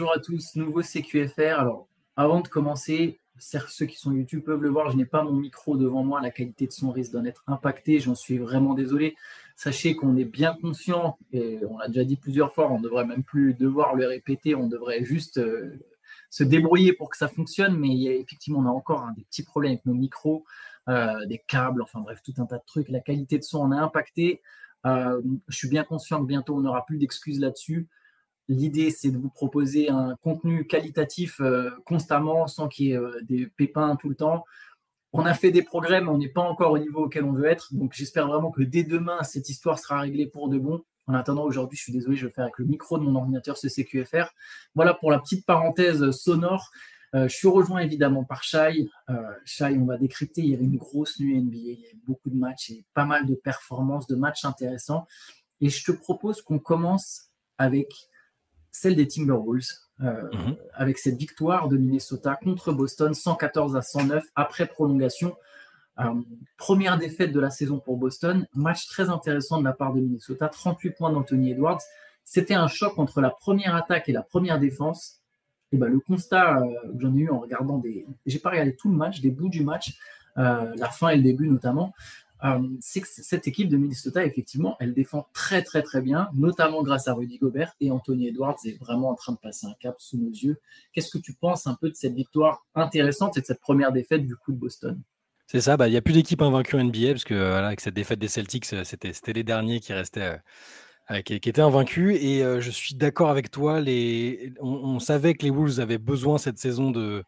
bonjour à tous, nouveau CQFR. Alors, avant de commencer, ceux qui sont YouTube peuvent le voir, je n'ai pas mon micro devant moi, la qualité de son risque d'en être impactée, j'en suis vraiment désolé. Sachez qu'on est bien conscient, et on l'a déjà dit plusieurs fois, on ne devrait même plus devoir le répéter, on devrait juste euh, se débrouiller pour que ça fonctionne, mais il y a, effectivement, on a encore des petits problèmes avec nos micros, euh, des câbles, enfin bref, tout un tas de trucs. La qualité de son en a impacté. Euh, je suis bien conscient que bientôt on n'aura plus d'excuses là-dessus. L'idée, c'est de vous proposer un contenu qualitatif euh, constamment, sans qu'il y ait euh, des pépins tout le temps. On a fait des progrès, mais on n'est pas encore au niveau auquel on veut être. Donc, j'espère vraiment que dès demain, cette histoire sera réglée pour de bon. En attendant, aujourd'hui, je suis désolé, je vais faire avec le micro de mon ordinateur CQFR. Voilà pour la petite parenthèse sonore. Euh, je suis rejoint évidemment par Shai. Shai, on va décrypter. Il y avait une grosse nuit NBA. Il y a beaucoup de matchs et pas mal de performances, de matchs intéressants. Et je te propose qu'on commence avec celle des Timberwolves, euh, mhm. avec cette victoire de Minnesota contre Boston, 114 à 109 après prolongation. Euh, première défaite de la saison pour Boston, match très intéressant de la part de Minnesota, 38 points d'Anthony Edwards. C'était un choc entre la première attaque et la première défense. Et ben, le constat euh, que j'en ai eu en regardant des. J'ai pas regardé tout le match, des bouts du match, la fin et le début notamment. Euh, c'est que cette équipe de Minnesota, effectivement, elle défend très très très bien, notamment grâce à Rudy Gobert et Anthony Edwards est vraiment en train de passer un cap sous nos yeux. Qu'est-ce que tu penses un peu de cette victoire intéressante et de cette première défaite du coup de Boston? C'est ça, bah, il n'y a plus d'équipe invaincue en NBA parce que avec cette défaite des Celtics, euh, c'était les derniers qui restaient. Euh, qui, étaient invaincus et je suis d'accord avec toi. Les, on, savait que les Wolves avaient besoin cette saison de,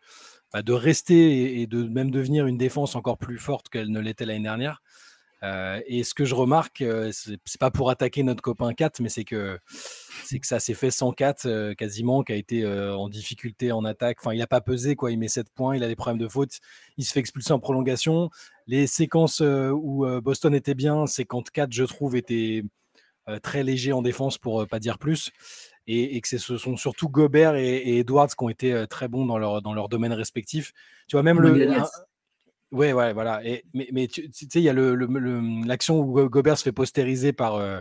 bah, de rester et, de même devenir une défense encore plus forte qu'elle ne l'était l'année dernière. Euh, et ce que je remarque, euh, c'est pas pour attaquer notre copain 4, mais c'est que que ça s'est fait sans 4 euh, quasiment, qui a été en difficulté en attaque. Enfin, il n'a pas pesé, quoi. Il met 7 points, il a des problèmes de faute, il se fait expulser en prolongation. Les séquences où Boston était bien, c'est quand 4, je trouve, était très léger en défense, pour pas dire plus. Et, que ce sont surtout Gobert et, Edwards qui ont été très bons dans leur, dans leur domaine respectif. Tu vois, même le. Ouais, ouais, voilà. Et, mais, mais tu sais, il y a l'action le, où Gobert se fait postériser par, euh,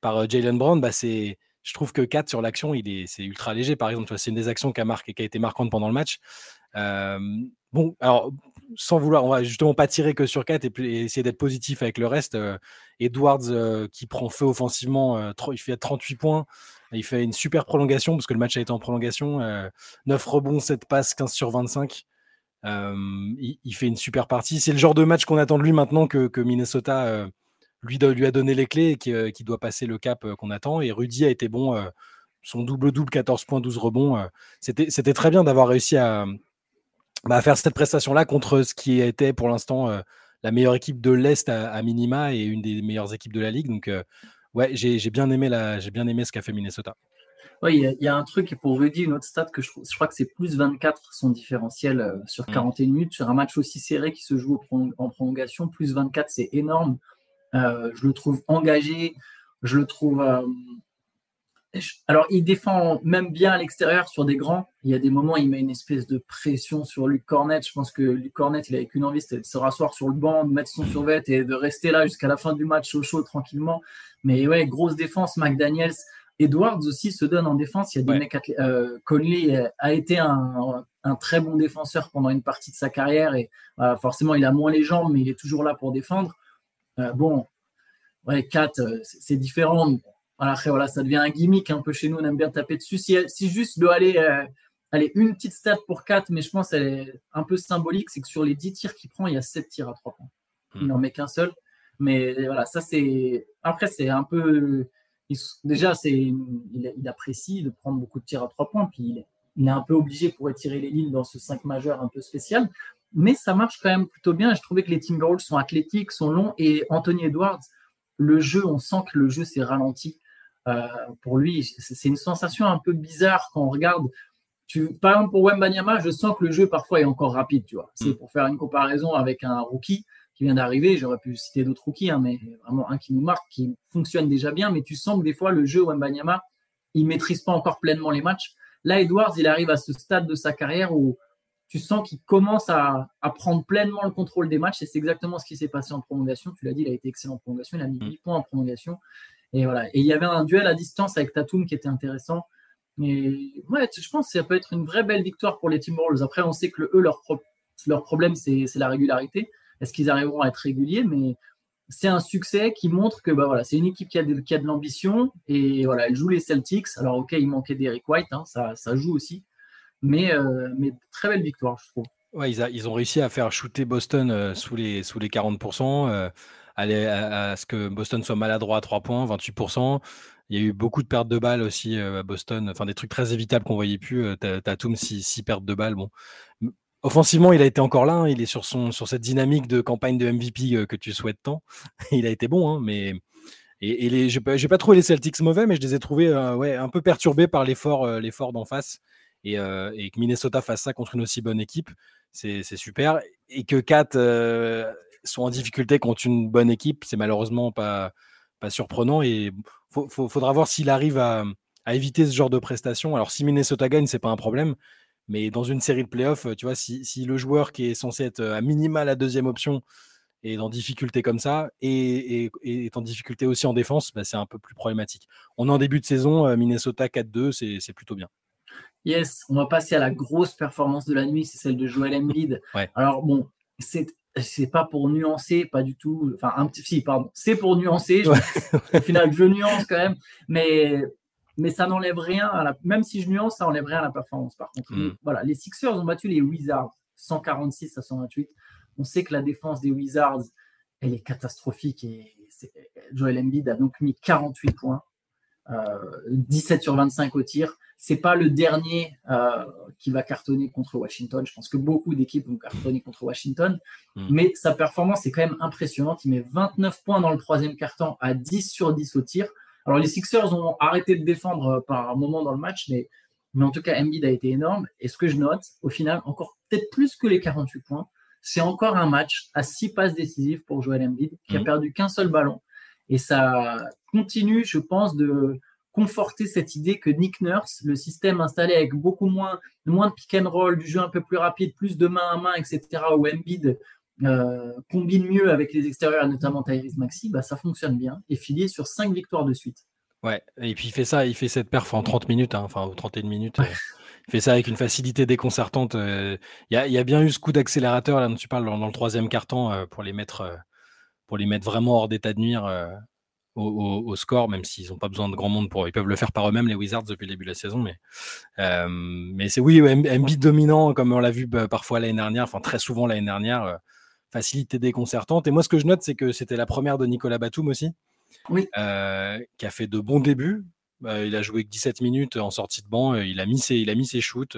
par Jalen Brown. Bah, c'est, je trouve que 4 sur l'action, il est, c'est ultra léger, par exemple. C'est une des actions qui a, marqué, qui a été marquante pendant le match. Euh, bon, alors, sans vouloir, on va justement pas tirer que sur 4 et, essayer d'être positif avec le reste. Edwards qui prend feu offensivement, il fait 38 points. Il fait une super prolongation parce que le match a été en prolongation. 9 rebonds, 7 passes, 15 sur 25 il, fait une super partie. C'est le genre de match qu'on attend de lui maintenant que, Minnesota lui, lui, a donné les clés et qui, doit passer le cap qu'on attend. Et Rudy a été bon. son double-double, 14 points, 12 rebonds. C'était très bien d'avoir réussi bah, à, faire cette prestation-là contre ce qui était pour l'instant la meilleure équipe de l'Est à, minima et une des meilleures équipes de la Ligue. Donc, ouais, j'ai bien, aimé bien aimé ce qu'a fait Minnesota. Oui, il y, a un truc, pour vous dire une autre stat que je, je crois que c'est plus 24 son différentiel euh, sur 41 mm. minutes, sur un match aussi serré qui se joue en prolongation, plus 24, c'est énorme. Euh, je le trouve engagé, je le trouve. Euh, alors, il défend même bien à l'extérieur sur des grands. Il y a des moments, il met une espèce de pression sur Luc Cornet. Je pense que Luc Cornet, il avait qu'une envie, c'était de se rasseoir sur le banc, de mettre son survêt et de rester là jusqu'à la fin du match au chaud tranquillement. Mais ouais, grosse défense, McDaniels. Edwards aussi se donne en défense. Il y a des mecs. Euh, Conley a été un, très bon défenseur pendant une partie de sa carrière et euh, forcément il a moins les jambes, mais il est toujours là pour défendre. Euh, bon, ouais, 4, c'est différent. Voilà, ça devient un gimmick un peu chez nous. On aime bien taper dessus. Si, juste doit aller, aller une petite stat pour 4, mais je pense qu'elle est un peu symbolique, c'est que sur les 10 tirs qu'il prend, il y a 7 tirs à 3 points. Il n'en met qu'un seul. Mais voilà, ça c'est. Après, c'est un peu déjà, c'est, il, apprécie de prendre beaucoup de tirs à trois points, puis il, est un peu obligé pour étirer les lignes dans ce 5 majeur un peu spécial. Mais ça marche quand même plutôt bien. Je trouvais que les Timberwolves sont athlétiques, sont longs, et Anthony Edwards, le jeu, on sent que le jeu s'est ralenti. Euh, pour lui, c'est une sensation un peu bizarre quand on regarde. Tu, par exemple, pour Wembanyama, je sens que le jeu parfois est encore rapide. Tu vois, c'est mm. pour faire une comparaison avec un rookie qui vient d'arriver. J'aurais pu citer d'autres rookies, hein, mais vraiment un qui nous marque, qui fonctionne déjà bien. Mais tu sens que des fois, le jeu Wembanyama, il maîtrise pas encore pleinement les matchs. Là, Edwards, il arrive à ce stade de sa carrière où tu sens qu'il commence à, prendre pleinement le contrôle des matchs. Et c'est exactement ce qui s'est passé en prolongation. Tu l'as dit, il a été excellent en prolongation. Il a mis 8 mm. points en prolongation. Et voilà. Et il y avait un duel à distance avec Tatum qui était intéressant. Mais ouais, je pense que ça peut être une vraie belle victoire pour les Timberwolves. Après, on sait que eux, leur, leur problème, c'est la régularité. Est-ce qu'ils arriveront à être réguliers? Mais c'est un succès qui montre que bah, voilà, c'est une équipe qui a de, de l'ambition et voilà, elle joue les Celtics. Alors, ok, il manquait d'Eric White, hein, ça, ça, joue aussi. Mais, euh, mais très belle victoire, je trouve. Ouais, ils, ils, ont réussi à faire shooter Boston euh, sous, les, sous les 40%, euh, aller à, ce que Boston soit maladroit à 3 points, 28%. Il y a eu beaucoup de pertes de balles aussi à Boston, enfin des trucs très évitables qu'on voyait plus. Tatum, 6 pertes de balles. Bon. Offensivement, il a été encore là. Hein. il est sur, son, sur cette dynamique de campagne de MVP que tu souhaites tant. il a été bon, hein, mais. Et, et j'ai pas, pas trouvé les Celtics mauvais, mais je les ai trouvés ouais, un peu perturbés par l'effort, l'effort d'en face. Et, et, que Minnesota fasse ça contre une aussi bonne équipe, c'est super. Et que Kat euh, soit en difficulté contre une bonne équipe, c'est malheureusement pas, pas surprenant. Et il faudra voir s'il arrive à, éviter ce genre de prestations. Alors, si Minnesota gagne, c'est pas un problème. Mais dans une série de playoffs, tu vois, si, le joueur qui est censé être à minima la deuxième option est en difficulté comme ça et, est en difficulté aussi en défense, bah, c'est un peu plus problématique. On est en début de saison, euh, Minnesota 4-2, c'est plutôt bien. Yes, on va passer à la grosse performance de la nuit, c'est celle de Joel Embiid. Alors bon, c'est c'est pas pour nuancer, pas du tout. Enfin, un petit, si, pardon, c'est pour nuancer. au final, je nuance quand même, mais mais ça n'enlève rien. À la, même si je nuance, ça n'enlève rien à la performance. Par contre, hmm. voilà, les Sixers ont battu les Wizards 146 à 128. On sait que la défense des Wizards, elle est catastrophique et Joel Embiid a donc mis 48 points, 17 euh, sur 25 au tir c'est pas le dernier euh, qui va cartonner contre Washington. Je pense que beaucoup d'équipes vont cartonner contre Washington, hmm. mais sa performance est quand même impressionnante. Il met 29 points dans le troisième carton à 10 sur 10 au tir. Alors les Sixers ont arrêté de défendre euh, par un moment dans le match, mais, mais en tout cas Embiid a été énorme. Et ce que je note, au final, encore peut-être plus que les 48 points, c'est encore un match à 6 passes décisives pour Joel Embiid, qui a hmm. perdu qu'un seul ballon. Et ça continue, je pense, de, conforter cette idée que Nick Nurse, le système installé avec beaucoup moins, moins de pick and roll, du jeu un peu plus rapide, plus de main à main, etc., où Embiid euh, combine mieux avec les extérieurs, notamment Tyrese Maxi, bah, ça fonctionne bien. Et filier sur 5 victoires de suite. Ouais, et puis il fait ça, il fait cette perf en 30 minutes, hein, enfin, 31 minutes. Euh, il fait ça avec une facilité déconcertante. Euh, il y, a, bien eu ce coup d'accélérateur là dont tu parles dans, le troisième carton pour les mettre pour les mettre vraiment hors d'état de nuire au, score, même s'ils n'ont pas besoin de grand monde pour. Ils peuvent le faire par eux-mêmes, les Wizards, depuis le début de la saison. Mais, euh, mais c'est oui, Embiid dominant, comme on l'a vu bah, parfois l'année dernière, enfin très souvent l'année dernière, euh, facilité déconcertante. Et moi, ce que je note, c'est que c'était la première de Nicolas Batum aussi, oui. Euh, qui a fait de bons débuts. Bah, il a joué que 17 minutes en sortie de banc. il, a mis ses, il a mis ses shoots.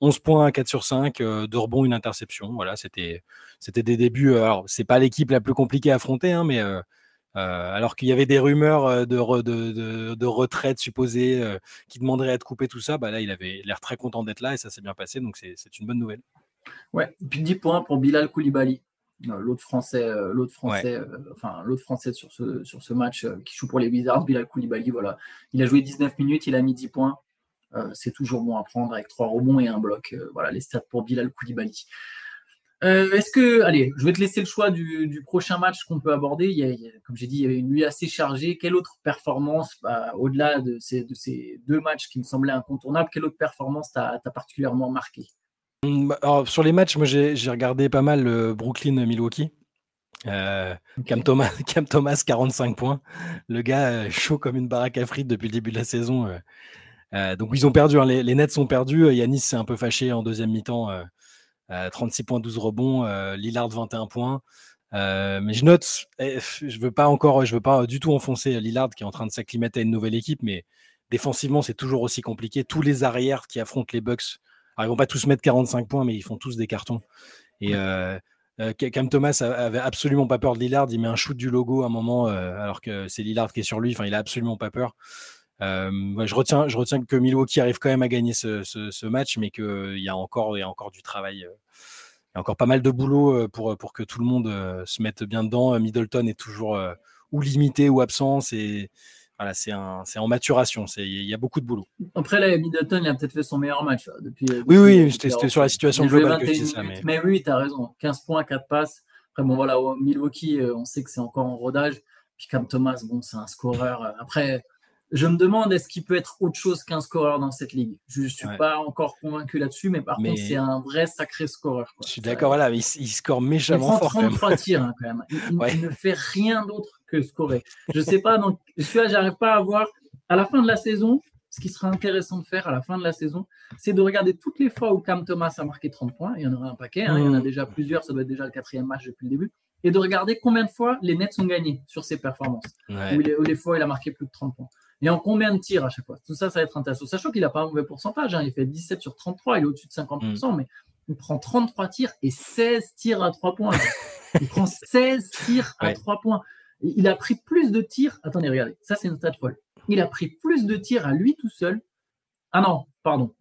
11 points, 4 sur 5, de rebond, une interception. Voilà, c'était, c'était des débuts. Alors, c'est pas l'équipe la plus compliquée à affronter, hein, mais euh, alors qu'il y avait des rumeurs euh, de, retraite supposée euh, qui demanderaient à être coupé, tout ça, bah là, il avait l'air très content d'être là et ça s'est bien passé, donc c'est une bonne nouvelle. Ouais, et puis 10 points pour Bilal Koulibaly, l'autre français, l'autre français, enfin l'autre français sur ce, sur ce match qui joue pour les Wizards, Bilal Koulibaly, voilà. Il a joué 19 minutes, il a mis 10 points. c'est toujours bon à prendre avec 3 rebonds et un bloc. voilà les stats pour Bilal Koulibaly. Euh, est-ce que, allez, je vais te laisser le choix du, prochain match qu'on peut aborder. Il comme j'ai dit, il y avait une nuit assez chargée. Quelle autre performance, bah, au-delà de ces, deux matchs qui me semblaient incontournables, quelle autre performance t'a particulièrement marqué? Mmh, bah, Sur les matchs, moi j'ai regardé pas mal euh, Brooklyn-Milwaukee. Euh, Cam, Thomas, Cam Thomas, 45 points. Le gars chaud comme une baraque à frites depuis le début de la saison. donc ils ont perdu, hein. les, les, Nets sont perdus. Yanis s'est un peu fâché en deuxième mi-temps 36 points, 12 rebonds, euh, Lillard 21 points. Euh, mais je note, eh, je veux pas encore, je veux pas du tout enfoncer Lillard qui est en train de s'acclimater à une nouvelle équipe, mais défensivement c'est toujours aussi compliqué. Tous les arrières qui affrontent les Bucks, alors ils vont pas tous mettre 45 points, mais ils font tous des cartons. Et euh, Cam Thomas avait absolument pas peur de Lillard. Il met un shoot du logo à un moment, alors que c'est Lillard qui est sur lui. Enfin, il a absolument pas peur. Euh, je, retiens, je retiens que Milwaukee arrive quand même à gagner ce, match, mais qu'il y, a encore, y a encore du travail. Euh, il y a encore pas mal de boulot euh, pour, pour que tout le monde se mette bien dedans. Middleton est toujours ou limité ou absent. C'est voilà, c'est en maturation. Il y a beaucoup de boulot. Après, là, Middleton, il a peut-être fait son meilleur match. depuis, oui, oui, c'était sur la situation globale que je ça. Mais... oui, tu as raison. 15 points, 4 passes. Après, bon, voilà, Milwaukee, on sait que c'est encore en rodage. Puis, comme Thomas, bon, c'est un scoreur. Après, je me demande est-ce qu'il peut être autre chose qu'un scoreur dans cette ligue? Je ne suis pas encore convaincu là-dessus, mais par contre, c'est un vrai sacré scoreur. Je suis d'accord, voilà, il, il, score méchamment il prend 33 tirs hein, quand même. Il, ne fait rien d'autre que scorer. Je ne sais pas, donc, je j'arrive pas à voir. À la fin de la saison, ce qui serait intéressant de faire à la fin de la saison, c'est de regarder toutes les fois où Cam Thomas a marqué 30 points. Il y en aura un paquet, hein, il y en a mmh. déjà plusieurs, ça doit être déjà le quatrième match depuis le début et de regarder combien de fois les Nets ont gagné sur ses performances. Ou, les, fois il a marqué plus de 30 points. Et en combien de tirs à chaque fois? Tout ça, ça va être intéressant. Sachant qu'il n'a pas un mauvais pourcentage. Hein. Il fait 17 sur 33, il est au-dessus de 50%, mm. mais il prend 33 tirs et 16 tirs à 3 points. il prend 16 tirs à 3 points. Il a pris plus de tirs. Attendez, regardez. Ça, c'est une stat folle. Il a pris plus de tirs à lui tout seul. Ah non, pardon,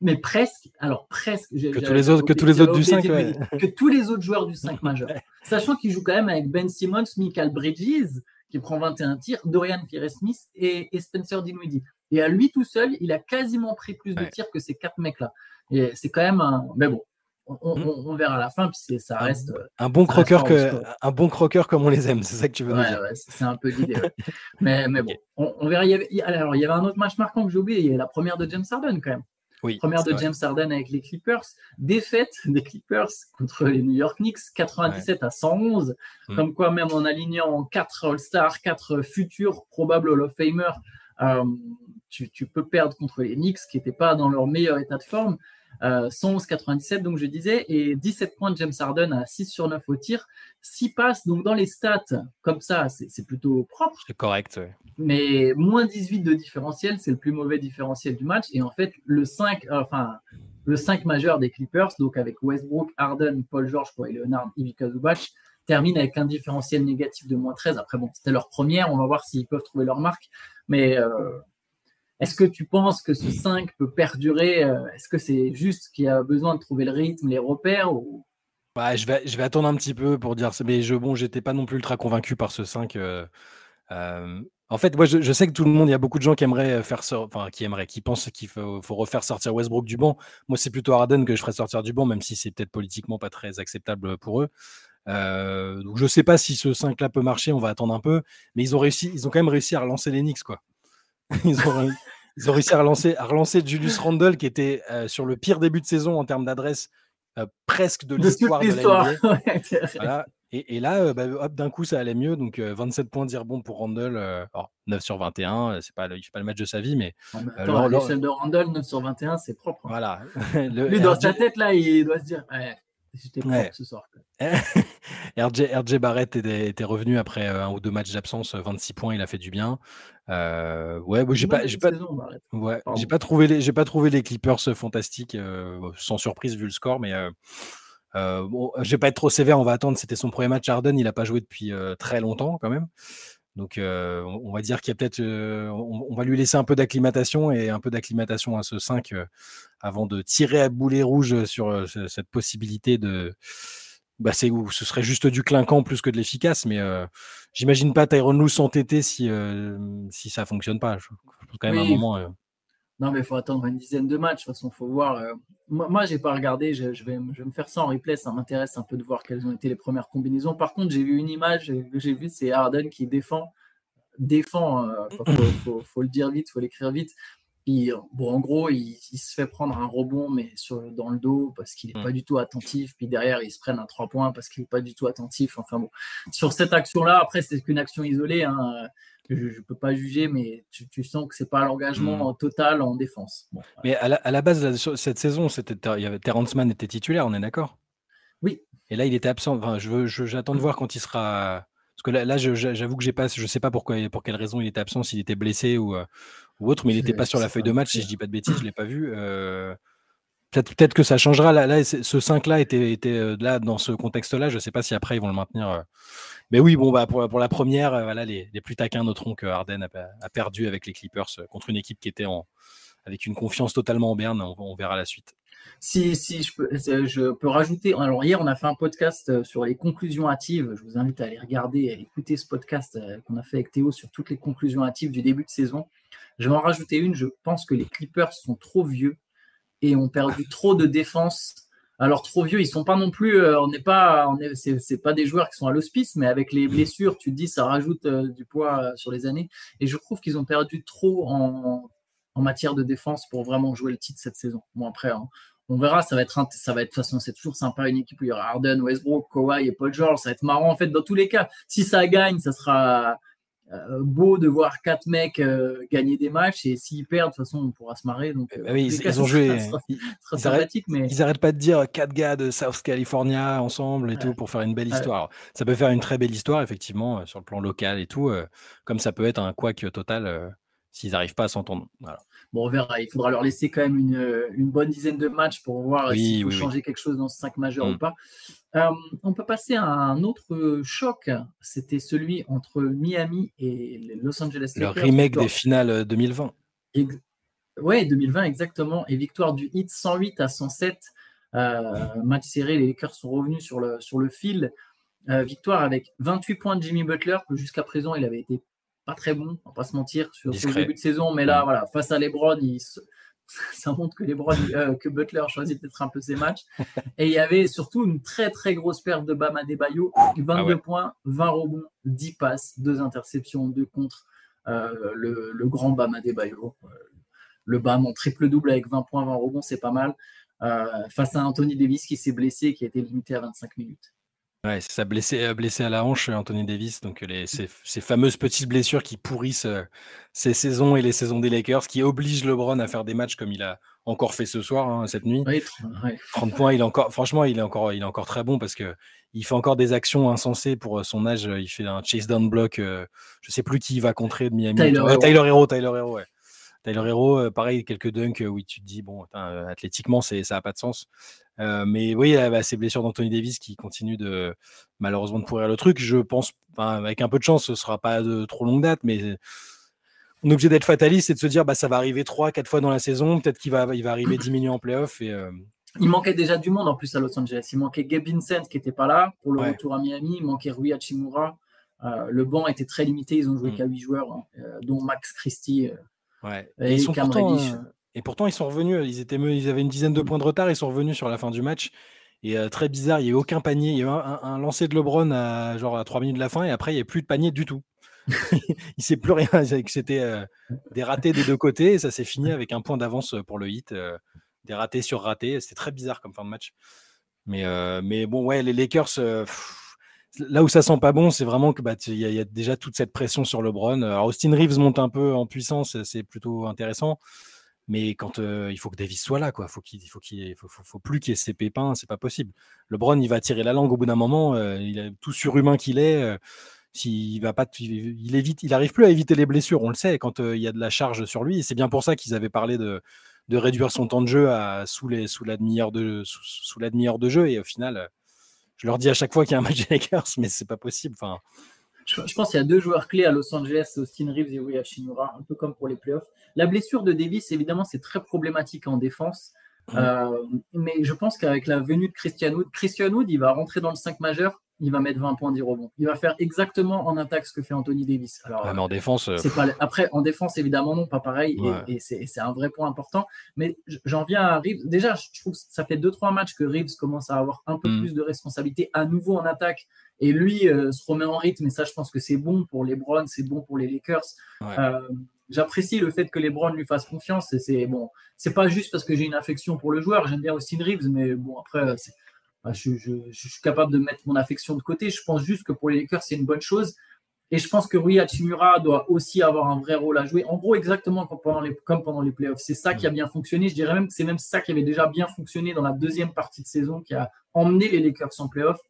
mais presque, alors presque. Que tous les autres, que tous les autres du 5, Que tous les autres joueurs du 5 majeur. Sachant qu'il joue quand même avec Ben Simmons, Michael Bridges, qui prend 21 tirs, Dorian Finney-Smith et, Spencer Dinwiddie. Et à lui tout seul, il a quasiment pris plus de tirs que ces quatre mecs-là. Et c'est quand même un. Mais bon, on, verra à la fin, puis ça reste. Un, bon croqueur que, un bon croqueur comme on les aime, c'est ça que tu veux dire. c'est un peu l'idée. mais, mais bon, on, verra. Il y, avait, alors, il y avait un autre match marquant que j'ai oublié, il y a la première de James Harden quand même. Oui, première de James Harden avec les Clippers. Défaite des Clippers contre les New York Knicks, 97 à 111. Mmh. Comme quoi, même en alignant 4 All-Stars, 4 futurs probables Hall of Famer, euh, tu, tu, peux perdre contre les Knicks qui n'étaient pas dans leur meilleur état de forme. 111,97, donc je disais, et 17 points de James Harden à 6 sur 9 au tir. 6 passes, donc dans les stats, comme ça, c'est plutôt propre. C'est correct. Mais moins 18 de différentiel, c'est le plus mauvais différentiel du match. Et en fait, le 5, enfin, le 5 majeur des Clippers, donc avec Westbrook, Harden, Paul George, et Leonard, Ivica Zubac, termine avec un différentiel négatif de moins 13. Après, bon, c'était leur première, on va voir s'ils peuvent trouver leur marque. Mais euh, est-ce que tu penses que ce 5 peut perdurer euh, Est-ce que c'est juste qu'il a besoin de trouver le rythme, les repères. Bah, je, vais, je attendre un petit peu pour dire ça. Mais je, bon, j'étais pas non plus ultra convaincu par ce 5. Euh, euh, en fait, moi, je, sais que tout le monde, il y a beaucoup de gens qui aimeraient faire qui pensent qu'il faut, refaire sortir Westbrook du banc. Moi, c'est plutôt Harden que je ferais sortir du banc, même si c'est peut-être politiquement pas très acceptable pour eux. je sais pas si ce 5-là peut marcher. On va attendre un peu. Mais ils ont réussi, quand même réussi à relancer les Knicks, quoi. ils ont réussi à relancer, à relancer Julius Randle, qui était euh, sur le pire début de saison en termes d'adresse euh, presque de l'histoire de, la et, et, là, euh, bah, hop, d'un coup, ça allait mieux. Donc, 27 points bon pour Randle. 9 sur 21, c'est pas, fait pas le match de sa vie, mais. attends, l'échelle de Randle, 9 sur 21, c'est propre. Hein. Voilà. Lui, dans sa tête, là, il doit se dire J'étais propre ce soir. RJ, Barrett était, revenu après un ou deux matchs d'absence, 26 points, il a fait du bien. Euh, ouais, j'ai pas, j'ai pas, ouais, j'ai pas trouvé les, j'ai pas trouvé les Clippers fantastiques, sans surprise vu le score, mais bon, je vais pas être trop sévère, on va attendre. C'était son premier match Harden, il a pas joué depuis très longtemps quand même. Donc, on va dire qu'il y a peut-être, on, va lui laisser un peu d'acclimatation et un peu d'acclimatation à ce 5 avant de tirer à boulet rouge sur cette possibilité de, bah, c'est ce serait juste du clinquant plus que de l'efficace, mais j'imagine pas Tyron Lue s'entêter si, si ça fonctionne pas. Je, pense quand même un moment. Non, mais il faut attendre une dizaine de matchs. De toute façon, il faut voir. Moi, moi j'ai pas regardé. Je, vais, je, me faire ça en replay. Ça m'intéresse un peu de voir quelles ont été les premières combinaisons. Par contre, j'ai vu une image que j'ai vue c'est Harden qui défend. Défend, il faut, faut, le dire vite, il faut l'écrire vite bon, en gros, il, se fait prendre un rebond, mais sur, dans le dos parce qu'il n'est pas mm. du tout attentif. Puis derrière, il se prennent un 3 points parce qu'il n'est pas du tout attentif. Enfin bon, sur cette action-là, après, c'est qu'une action isolée. Hein, je ne peux pas juger, mais tu, sens que c'est pas l'engagement mm. total en défense. Mais à la, base, cette saison, c'était, il y avait, Terrence Mann était titulaire, on est d'accord? Oui. Et là, il était absent. Enfin, je j'attends de voir quand il sera. Parce que là, là j'avoue que j'ai pas, je sais pas pourquoi, pour quelle raison il était absent, s'il était blessé ou, euh, ou autre, mais il n'était pas sur la feuille de match, si je dis pas de bêtises, je ne l'ai pas vu. Euh, peut-être, peut-être que ça changera. Là, ce 5-là était, était euh, là dans ce contexte-là. Je ne sais pas si après ils vont le maintenir. Euh. Mais oui, bon, bah, pour, pour la première, voilà, les, les, plus taquins noteront que Harden a, perdu avec les Clippers contre une équipe qui était en, avec une confiance totalement en berne. On, verra la suite. Si, si je, peux, je peux rajouter. Alors, hier, on a fait un podcast sur les conclusions hâtives. Je vous invite à aller regarder, à écouter ce podcast qu'on a fait avec Théo sur toutes les conclusions hâtives du début de saison. Je vais en rajouter une. Je pense que les Clippers sont trop vieux et ont perdu trop de défense alors trop vieux, ils sont pas non plus, euh, on n'est pas, on est, c'est, pas des joueurs qui sont à l'hospice, mais avec les blessures, tu te dis ça rajoute euh, du poids euh, sur les années. Et je trouve qu'ils ont perdu trop en, en, matière de défense pour vraiment jouer le titre cette saison. Bon après, hein, on verra, ça va être, ça va être de toute façon, c'est toujours sympa une équipe où il y aura Harden, Westbrook, Kawhi et Paul George. Ça va être marrant en fait dans tous les cas. Si ça gagne, ça sera euh, beau de voir quatre mecs euh, gagner des matchs et s'ils perdent, de toute façon, on pourra se marrer. Donc, bah ils, ont joué. ils, arrêtent, pas de dire quatre gars de South California ensemble et tout pour faire une belle histoire. Ça peut faire une très belle histoire, effectivement, euh, sur le plan local et tout, comme ça peut être un quack total s'ils n'arrivent pas à s'entendre. Bon, on verra. Il faudra leur laisser quand même une, bonne dizaine de matchs pour voir s'il faut changer quelque chose dans ce 5 majeur ou mm. pas. Euh, on peut passer à un autre choc. C'était celui entre Miami et Los Angeles Lakers. Le remake des finales 2020. Euh, oui, 2020 exactement. Et victoire du Hit 108 à 107. Euh, match serré, les Lakers sont revenus sur le, sur le fil. victoire avec 28 points de Jimmy Butler, que jusqu'à présent il avait été pas très bon, on va pas se mentir, sur ce début de saison. Mais là, voilà, face à LeBron, il ça montre que LeBron, euh, que Butler choisit peut-être un peu ses matchs. Et il y avait surtout une très très grosse perte de Bama Debayo, 22 ah points, 20 rebonds, 10 passes, 2 interceptions, 2 contre euh, le, grand Bama Debayo. Euh, le Bam en triple double avec 20 points, 20 rebonds, c'est pas mal. face à Anthony Davis qui s'est blessé, qui a été limité à 25 minutes. Ouais, c'est ça, blessé, euh, blessé à la hanche, Anthony Davis. Donc, les, ces, fameuses petites blessures qui pourrissent ces saisons et les saisons des Lakers, qui obligent LeBron à faire des matchs comme il a encore fait ce soir, hein, cette nuit. 30 points, il est encore, franchement, il est encore, il est encore très bon parce que il fait encore des actions insensées pour son âge. Il fait un chase down block. je sais plus qui il va contrer de Miami. Tyler, Hero, Tyler Hero, ouais. Tyler Hero, pareil, quelques dunks où tu te dis, bon, athlétiquement, ça n'a pas de sens. Euh, mais oui, bah, ces blessures d'Anthony Davis qui continuent de malheureusement de pourrir le truc. Je pense, avec un peu de chance, ce sera pas de trop longue date, mais on est obligé d'être fataliste et de se dire bah ça va arriver 3-4 fois dans la saison. Peut-être qu'il va, il va arriver diminuer en playoff. Et, euh, Il manquait déjà du monde en plus à Los Angeles. Il manquait Gabe Vincent qui n'était pas là pour le retour à Miami. Il manquait Rui Hachimura. Euh, le banc était très limité. Ils ont joué mm. qu'à 8 joueurs, hein, dont Max Christie. Ouais. Et, ils sont pourtant, et pourtant, ils sont revenus. Ils, étaient, ils avaient une dizaine de points de retard. Ils sont revenus sur la fin du match. Et euh, très bizarre, il n'y a eu aucun panier. Il y a eu un, un, lancer de LeBron à, genre, à 3 minutes de la fin. Et après, il n'y a plus de panier du tout. il ne sait plus rien. C'était euh, des ratés des deux côtés. Et ça s'est fini avec un point d'avance pour le hit. Euh, des ratés sur ratés. C'était très bizarre comme fin de match. Mais, mais bon, ouais, les Lakers. là où ça sent pas bon, c'est vraiment que bah, y, a déjà toute cette pression sur LeBron. Austin Reeves monte un peu en puissance, c'est plutôt intéressant. Mais quand il faut que Davis soit là, quoi, faut qu'il, faut qu'il, faut, plus qu'il ait ses pépins, c'est pas possible. LeBron, il va tirer la langue au bout d'un moment. il tout surhumain qu'il est. s'il va pas, il évite, il arrive plus à éviter les blessures. On le sait quand il y a de la charge sur lui. C'est bien pour ça qu'ils avaient parlé de, réduire son temps de jeu sous la demi-heure de, sous, de jeu. Et au final, je leur dis à chaque fois qu'il y a un match des Lakers, mais c'est pas possible. Je, pense qu'il y a deux joueurs clés à Los Angeles, Austin Reeves et Rui Hachimura, un peu comme pour les playoffs. La blessure de Davis, évidemment, c'est très problématique en défense. Euh, mais je pense qu'avec la venue de Christian Wood, Christian Wood, il va rentrer dans le 5 majeur, il va mettre 20 points, 10 rebonds. Il va faire exactement en attaque ce que fait Anthony Davis. Alors, mais en défense. Euh, pas... Après, en défense, évidemment, non, pas pareil. Et, c'est un vrai point important. Mais j'en viens à Reeves. Déjà, je trouve que ça fait 2-3 matchs que Reeves commence à avoir un peu mm. plus de responsabilité à nouveau en attaque. Et lui euh, se remet en rythme. Et ça, je pense que c'est bon pour les Browns, c'est bon pour les Lakers. Euh, j'apprécie le fait que les Browns lui fassent confiance. Et c'est bon, c'est pas juste parce que j'ai une affection pour le joueur. J'aime bien Austin Reeves, mais bon, après, je, suis capable de mettre mon affection de côté. Je pense juste que pour les Lakers, c'est une bonne chose. Et je pense que Rui Hachimura doit aussi avoir un vrai rôle à jouer. En gros, exactement comme pendant les, comme pendant les playoffs. C'est ça qui a bien fonctionné. Je dirais même que c'est même ça qui avait déjà bien fonctionné dans la deuxième partie de saison qui a emmené les Lakers en playoffs.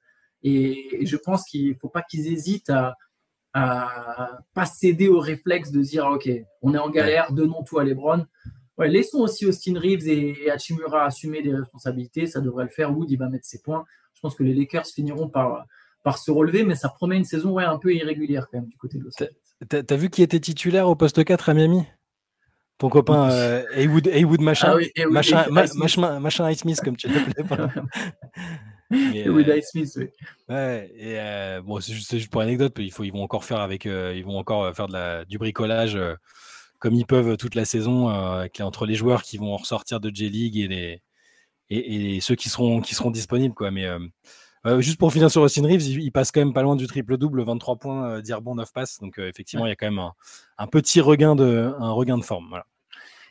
Et, je pense qu'il ne faut pas qu'ils hésitent à, à pas céder au réflexe de dire OK, on est en galère, donnons tout à LeBron. Ouais, laissons aussi Austin Reeves et, Hachimura assumer des responsabilités. Ça devrait le faire. Wood, il va mettre ses points. Je pense que les Lakers finiront par, par se relever, mais ça promet une saison ouais, un peu irrégulière quand même du côté de Los Angeles. T'as vu qui était titulaire au poste 4 à Miami? Ton copain euh, Haywood, machin, ah oui, machin, machin, machin, Smith, comme tu l'appelais. Haywood euh, Smith, oui. Ouais, et euh, bon, c'est juste, juste, pour anecdote, il faut, ils vont encore faire avec, euh, ils vont encore faire de la, du bricolage comme ils peuvent toute la saison, entre les joueurs qui vont ressortir de J-League et les, et, ceux qui seront, qui seront disponibles. Quoi. Mais juste pour finir sur Austin Reeves, il, passe quand même pas loin du triple-double, 23 points, 10 rebonds, 9 passes. Donc effectivement, il y a quand même un, petit regain de, un regain de forme. Voilà.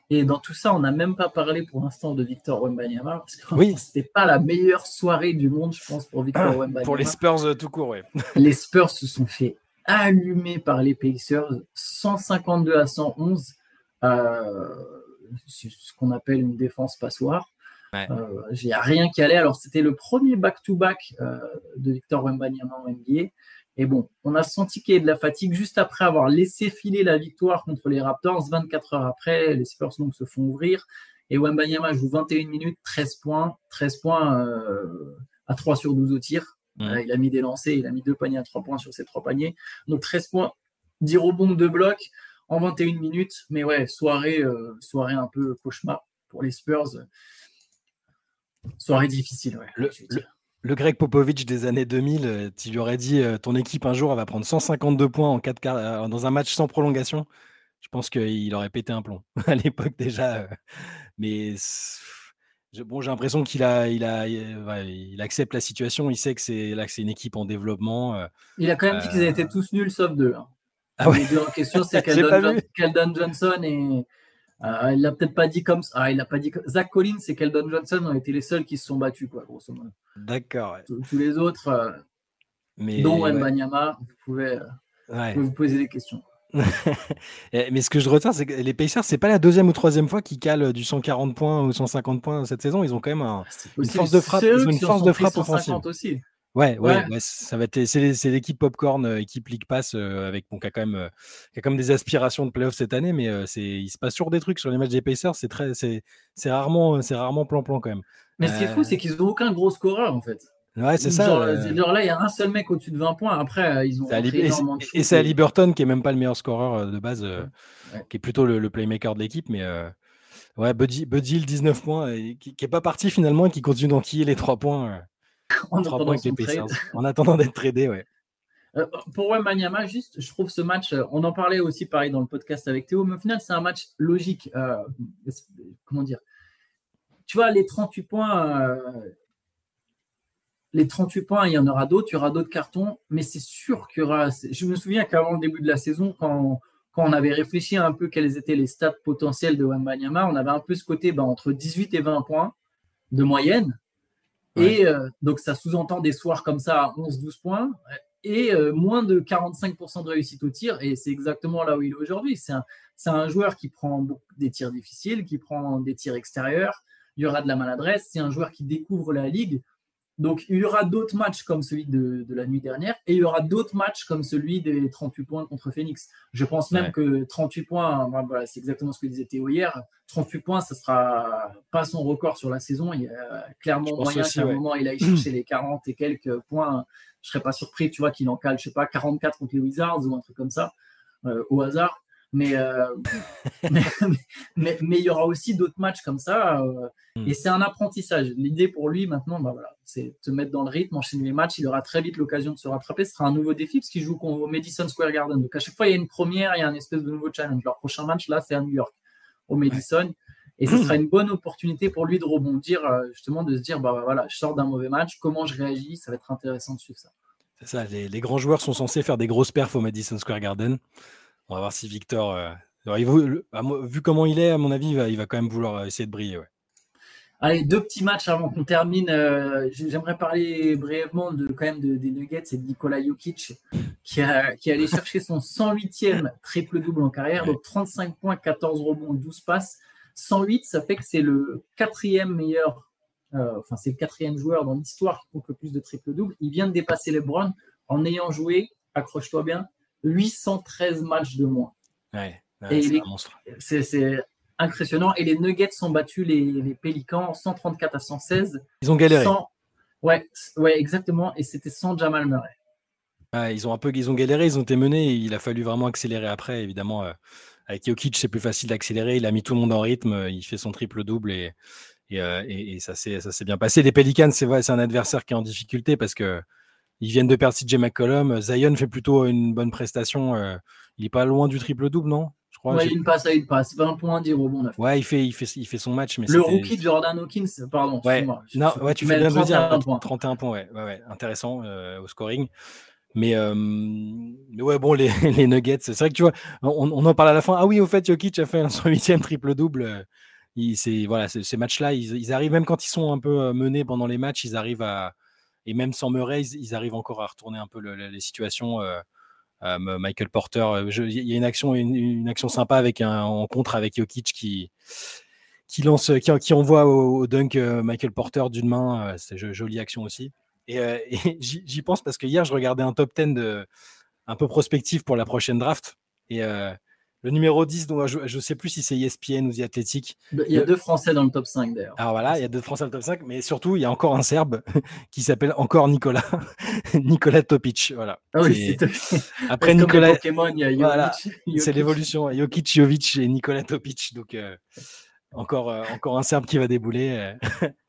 Et dans tout ça, on n'a même pas parlé pour l'instant de Victor Wembanyama, parce que oui. c'était pas la meilleure soirée du monde, je pense, pour Victor ah, Wembanyama. Pour les Spurs euh, tout court, oui. les Spurs se sont fait allumer par les Pacers, 152 à 111, euh, ce qu'on appelle une défense passoire. Il n'y a rien qui allait. Alors, c'était le premier back-to-back euh, de Victor Wembanyama en NBA. Et bon, on a senti qu'il y a de la fatigue juste après avoir laissé filer la victoire contre les Raptors. 24 heures après, les Spurs donc se font ouvrir. Et Wembanyama joue 21 minutes, 13 points. 13 points euh, à 3 sur 12 au tir. Mmh. il a mis des lancers, il a mis deux paniers à 3 points sur ces trois paniers. Donc 13 points, 10 rebonds, 2 blocs en 21 minutes. Mais ouais, soirée, euh, soirée un peu cauchemar pour les Spurs. Soirée difficile, ouais. Le, le Greg Popovich des années 2000, euh, tu lui aurais dit euh, ton équipe un jour elle va prendre 152 points en 4 euh, dans un match sans prolongation. Je pense qu'il aurait pété un plomb à l'époque déjà. mais bon, j'ai l'impression qu'il a, il a, il accepte la situation. Il sait que c'est là que c'est une équipe en développement. Il a quand même dit qu'ils étaient tous nuls sauf deux. Hein. Ah Les deux en question, c'est Keldon Johnson et euh, il l'a peut-être pas dit comme ça. Ah, il a pas dit. Zach Collins et Keldon Johnson ont été les seuls qui se sont battus, quoi, grosso modo. D'accord. Tous les autres, euh, Mais, dont Wembanyama, vous, pouvez, euh, vous poser des questions. Mais ce que je retiens, c'est que les Pacers, c'est pas la deuxième ou troisième fois qu'ils calent du 140 points ou 150 points cette saison. Ils ont quand même un, ah, une force de frappe, une force de frappe offensive. Aussi. Ouais, ouais, ça va être, c'est l'équipe Popcorn, euh, équipe League Pass, euh, avec bon, qui a quand même, euh, qui a quand même des aspirations de playoff cette année, mais c'est, il se passe sur des trucs sur les matchs des Pacers, c'est très, c'est, rarement, c'est rarement plan-plan quand même. Mais ce qui est fou, c'est qu'ils n'ont aucun gros scoreur en fait. Ouais, c'est ça. Genre, là, il y a un seul mec au-dessus de 20 poins. Après, ils ont. Et, et c'est Ali Burton qui est même pas le meilleur scoreur de base, qui est plutôt le, playmaker de l'équipe, mais. Ouais, Buddy, Buddy, 19 points, qui, qui est pas parti finalement et qui continue d'enquiller les 3 points en, attendant en attendant d'être tradé, ouais. Euh, pour Wembanyama, juste, je trouve ce match, euh, on en parlait aussi pareil dans le podcast avec Théo, mais au final, c'est un match logique. Euh, comment dire? Tu vois, les 38 points, les 38 points, il y en aura d'autres, il y aura d'autres cartons, mais c'est sûr qu'il y aura. Je me souviens qu'avant le début de la saison, quand, quand, on avait réfléchi un peu quels étaient les stats potentiels de Wembanyama, on avait un peu ce côté ben, entre 18 et 20 points de moyenne. Et euh, donc, ça sous-entend des soirs comme ça à 11-12 points et euh, moins de 45% de réussite au tir. Et c'est exactement là où il est aujourd'hui. C'est un, un, joueur qui prend des tirs difficiles, qui prend des tirs extérieurs. Il y aura de la maladresse. C'est un joueur qui découvre la ligue. Donc, il y aura d'autres matchs comme celui de, la nuit dernière et il y aura d'autres matchs comme celui des 38 points contre Phoenix. Je pense même que 38 points, voilà, c'est exactement ce que disait Théo hier. 38 points, ne sera pas son record sur la saison. Il y a clairement moyen qu'à un moment, il aille chercher les 40 et quelques points. Je ne serais pas surpris, tu vois, qu'il en cale, je sais pas, 44 contre les Wizards ou un truc comme ça, euh, au hasard. Euh, mais, mais, mais, il y aura aussi d'autres matchs comme ça. Euh, hmm. Et c'est un apprentissage. L'idée pour lui maintenant, bah voilà, c'est te mettre dans le rythme, enchaîner les matchs. Il aura très vite l'occasion de se rattraper. Ce sera un nouveau défi parce qu'il joue au Madison Square Garden. Donc à chaque fois, il y a une première, il y a un espèce de nouveau challenge. Leur prochain match, là, c'est à New York, au Madison. Et ce sera une bonne opportunité pour lui de rebondir, euh, justement, de se dire, bah voilà, je sors d'un mauvais match, comment je réagis, ça va être intéressant de suivre ça. C'est ça, les, les, grands joueurs sont censés faire des grosses perfs au Madison Square Garden. On va voir si Victor. Euh, vu comment il est, à mon avis, il va, quand même vouloir euh, essayer de briller. Allez, deux petits matchs avant qu'on termine. Euh, j'aimerais parler brièvement de, quand même des Nuggets et de Nikola Jokic qui, a, qui allé chercher son 108e triple-double en carrière, donc 35 points, 14 rebonds, 12 passes. 108, ça fait que c'est le quatrième meilleur, enfin c'est le quatrième joueur dans l'histoire qui compte le plus de triple-double. Il vient de dépasser les Browns en ayant joué, accroche-toi bien, 813 matchs de moins. c'est impressionnant. Et les Nuggets ont battu les, les, Pélicans 134 à 116. Ils ont galéré. Ouais, ouais, exactement. Et c'était sans Jamal Murray. ils ont un peu ils ont galéré, ils ont été menés. il a fallu vraiment accélérer après. Évidemment, euh, avec Jokic, c'est plus facile d'accélérer. Il a mis tout le monde en rythme. Il fait son triple-double et, et, euh, et, ça s'est bien passé. Les Pelicans, c'est c'est un adversaire qui est en difficulté parce que ils viennent de perdre CJ McCollum. Zion fait plutôt une bonne prestation. Euh, il n'est pas loin du triple-double, non? Crois. Ouais, une passe à une passe, 20 points, 10 rebonds, 9. Ouais, il fait, il, fait, il fait son match. Mais le rookie de Jordan Hawkins, pardon. Ouais, non, ouais, tu fais bien de dire. 31 points, ouais, ouais, ouais intéressant euh, au scoring. Mais, euh, mais, ouais, bon, les, les Nuggets, c'est vrai que tu vois, on, on, en parle à la fin. Ah oui, au fait, Jokic a fait son huitième triple-double. Voilà, ces matchs-là, ils, ils, arrivent, même quand ils sont un peu menés pendant les matchs, ils arrivent à. Et même sans Murray, ils, arrivent encore à retourner un peu le, les situations. Euh, euh, Michael Porter, il y a une action, une, une, action sympa avec un en contre avec Jokic qui, qui lance, qui, envoie au, dunk Michael Porter d'une main. C'est jolie action aussi. Et, euh, j'y pense parce que hier, je regardais un top 10 de, un peu prospectif pour la prochaine draft. Et euh, le numéro 10, dont je ne sais plus si c'est ESPN ou The Athletic. Il y a deux Français dans le top 5 d'ailleurs. Alors voilà, il y a deux Français dans le top 5, mais surtout, il y a encore un Serbe qui s'appelle encore Nicolas. Nicolas Topic. Voilà. Ah oui, Après Nicolas. Pokémon, il y a Jovic. Voilà. C'est l'évolution. Jokic, Jovic et Nicolas Topic. Donc, euh, encore, euh, encore un Serbe qui va débouler.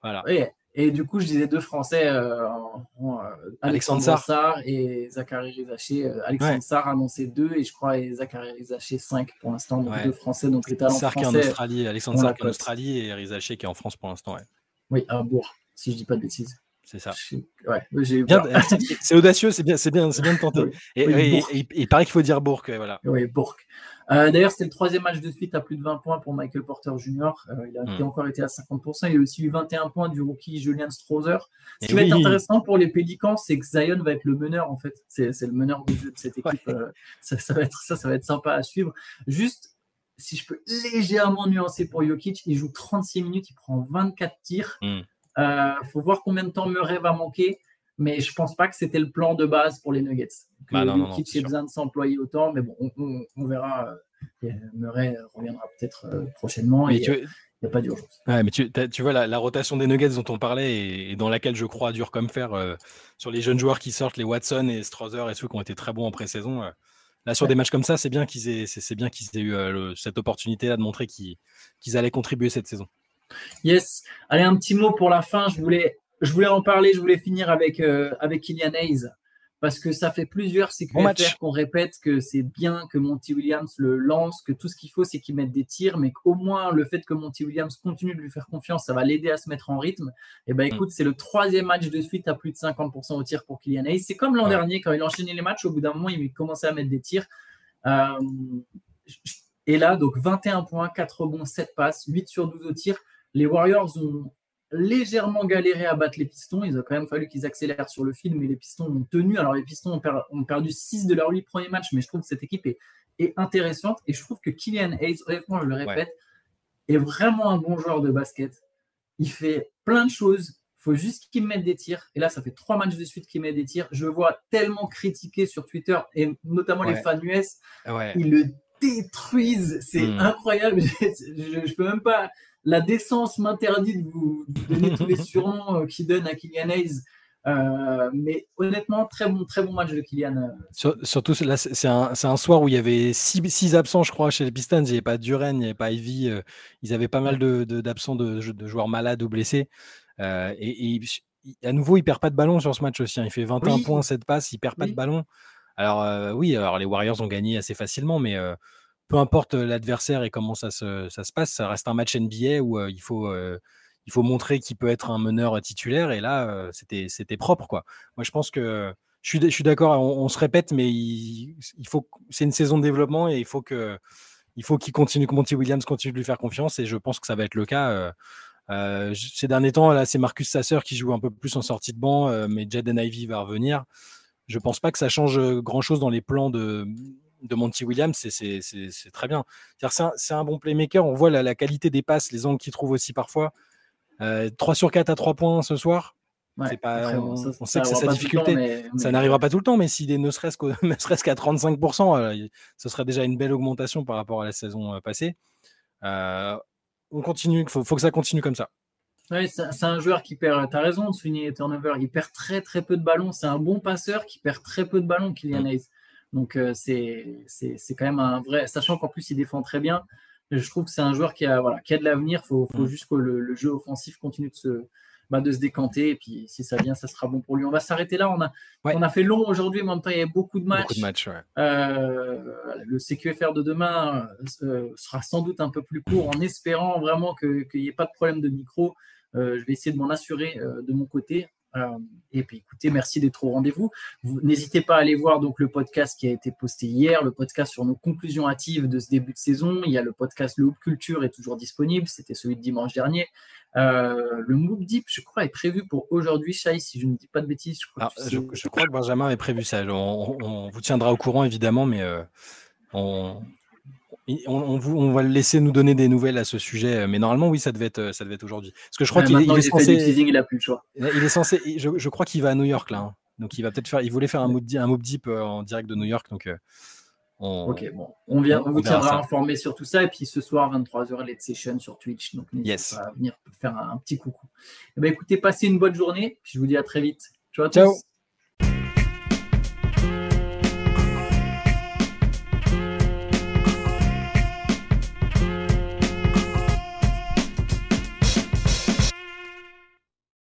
voilà. Oui. Et du coup, je disais deux Français, euh, en, euh, Alexandre Sarr et Zachary Rizaché. Euh, Alexandre ouais. Sarr a annoncé deux et je crois et Zachary Rizaché cinq pour l'instant, donc ouais. deux Français. Donc les talents Sarr français. Qui est en Australie, Alexandre Sarr qui est en Australie et Rizaché qui est en France pour l'instant. Ouais. Oui, à Bourg, si je dis pas de bêtises. C'est ça. Ouais, c'est audacieux, c'est bien, c'est bien, c'est bien de tenter. Et, oui, et, et, et, il paraît qu'il faut dire Bourg, voilà. Oui, Bourg. Euh, D'ailleurs, c'était le troisième match de suite à plus de 20 points pour Michael Porter Jr. Euh, il a mm. encore été à 50%. Il a aussi eu 21 points du rookie Julian Strother. Ce qui va oui. être intéressant pour les Pélicans, c'est que Zion va être le meneur, en fait. C'est le meneur du jeu de cette équipe. Ouais. Euh, ça, ça, va être, ça, ça va être sympa à suivre. Juste, si je peux légèrement nuancer pour Jokic, il joue 36 minutes, il prend 24 tirs. Il mm. faut voir combien de temps Murray va manquer mais je pense pas que c'était le plan de base pour les Nuggets. Que bah non, Jokic ait besoin de s'employer autant, mais bon, on, on, on verra. Euh, Murray reviendra peut-être euh, prochainement. Mais et, tu... il n'y a pas d'urgence. Ouais, mais tu, tu vois, la, la, rotation des Nuggets dont on parlait et, et, dans laquelle je crois dur comme fer euh, sur les jeunes joueurs qui sortent, les Watson et Strother et ceux qui ont été très bons en pré-saison. Euh, là, sur ouais. des matchs comme ça, c'est bien qu'ils aient, c'est, bien qu'ils aient eu euh, le, cette opportunité-là de montrer qu'ils, qu'ils allaient contribuer cette saison. Yes. Allez, un petit mot pour la fin. Je voulais je voulais en parler, je voulais finir avec, euh, avec Kylian Hayes parce que ça fait plusieurs CQFR qu'on répète que c'est bien que Monty Williams le lance, que tout ce qu'il faut c'est qu'il mette des tirs, mais qu'au moins le fait que Monty Williams continue de lui faire confiance, ça va l'aider à se mettre en rythme. Et ben écoute, mm. c'est le troisième match de suite à plus de 50% au tir pour Kylian Hayes. C'est comme l'an ouais. dernier quand il enchaînait les matchs, au bout d'un moment il commençait à mettre des tirs. Euh, et là, donc 21 points, 4 rebonds, 7 passes, 8 sur 12 au tir. Les Warriors ont légèrement galéré à battre les Pistons. Il a quand même fallu qu'ils accélèrent sur le fil, mais les Pistons ont tenu. Alors, les Pistons ont, per ont perdu 6 de leurs 8 premiers matchs, mais je trouve que cette équipe est, est, intéressante. Et je trouve que Kylian Hayes, honnêtement, je le répète, ouais. est vraiment un bon joueur de basket. Il fait plein de choses. Il faut juste qu'il mette des tirs. Et là, ça fait trois matchs de suite qu'il met des tirs. Je vois tellement critiqué sur Twitter, et notamment ouais. les fans US. Ouais. Ils le détruisent. C'est mmh. incroyable. je, je peux même pas la décence m'interdit de vous donner tous les surnoms euh, qui donnent à Kylian Hayes. Euh, mais honnêtement, très bon, très bon match de Kylian. euh. Sur, surtout, là, c'est un, un, soir où il y avait six, six, absents, je crois, chez les Pistons. Il n'y avait pas Duren, il n'y avait pas Ivy. Euh, ils avaient pas mal d'absents de, de, de, joueurs malades ou blessés. Euh, et, et, à nouveau, il perd pas de ballon sur ce match aussi. Hein. Il fait 21 oui. points, 7 passes, il perd pas oui. de ballon. Alors, oui, alors les Warriors ont gagné assez facilement, mais peu importe l'adversaire et comment ça se, ça se, passe, ça reste un match NBA où il, faut, il faut montrer qu'il peut être un meneur titulaire. Et là, euh, c'était propre. Quoi. Moi, je pense que je suis, je suis d'accord, on, se répète, mais il faut c'est une saison de développement et il faut que il faut qu'il continue, que Monty Williams continue de lui faire confiance. Et je pense que ça va être le cas. ces derniers temps, là, c'est Marcus Sasser qui joue un peu plus en sortie de banc, mais Jaden Ivy va revenir. Je pense pas que ça change grand chose dans les plans de, de Monty Williams, c'est très bien. C'est un, un, bon playmaker. On voit la, la qualité des passes, les angles qu'il trouve aussi parfois. Euh, 3 sur 4 à 3 points ce soir. Ouais, pas, après, on, ça, on, sait que c'est sa difficulté. Temps, mais, mais... Ça n'arrivera pas tout le temps, mais s'il est ne serait-ce qu'à qu 35%, euh, ce serait déjà une belle augmentation par rapport à la saison euh, passée. Euh, on continue, il faut, faut, que ça continue comme ça. Oui, c'est un joueur qui perd, tu as raison de souligner les turnovers, il perd très très peu de ballons, c'est un bon passeur qui perd très peu de ballons, Kylian mm. Hayes. Donc euh, c'est quand même un vrai, sachant qu'en plus il défend très bien. Je trouve que c'est un joueur qui a, voilà, qui a de l'avenir. Il faut, faut, mmh. juste que le, le, jeu offensif continue de se, bah, de se décanter. Et puis si ça vient, ça sera bon pour lui. On va s'arrêter là. On a, on a fait long aujourd'hui, mais en même temps, il y a beaucoup de matchs. Beaucoup de matchs le CQFR de demain sera sans doute un peu plus court en espérant vraiment qu'il n'y ait pas de problème de micro. je vais essayer de m'en assurer de mon côté. Euh, et puis écoutez, merci d'être au rendez-vous. N'hésitez pas à aller voir donc le podcast qui a été posté hier, le podcast sur nos conclusions hâtives de ce début de saison. Il y a le podcast Le Hoop Culture est toujours disponible, c'était celui de dimanche dernier. Euh, le Moop Deep, je crois, est prévu pour aujourd'hui, Shai, si je ne dis pas de bêtises. Je crois, que, Benjamin est prévu ça. On, vous tiendra au courant évidemment, mais euh, on, on, va le laisser nous donner des nouvelles à ce sujet, euh, mais normalement, oui, ça devait être, euh, ça devait être aujourd'hui. Parce que je crois qu'il est, censé. il a plus le choix. Il est censé. Je, crois qu'il va à New York là. Hein. Donc il va peut-être faire. Il voulait faire un mob, un deep euh, en direct de New York. Donc on, ok, bon, on, vient, on, vous tiendra informé sur tout ça. Et puis ce soir, 23h, Let's Session sur Twitch. Donc n'hésitez pas à venir faire un, petit coucou. Eh ben, écoutez, passez une bonne journée. Puis je vous dis à très vite. Ciao à tous.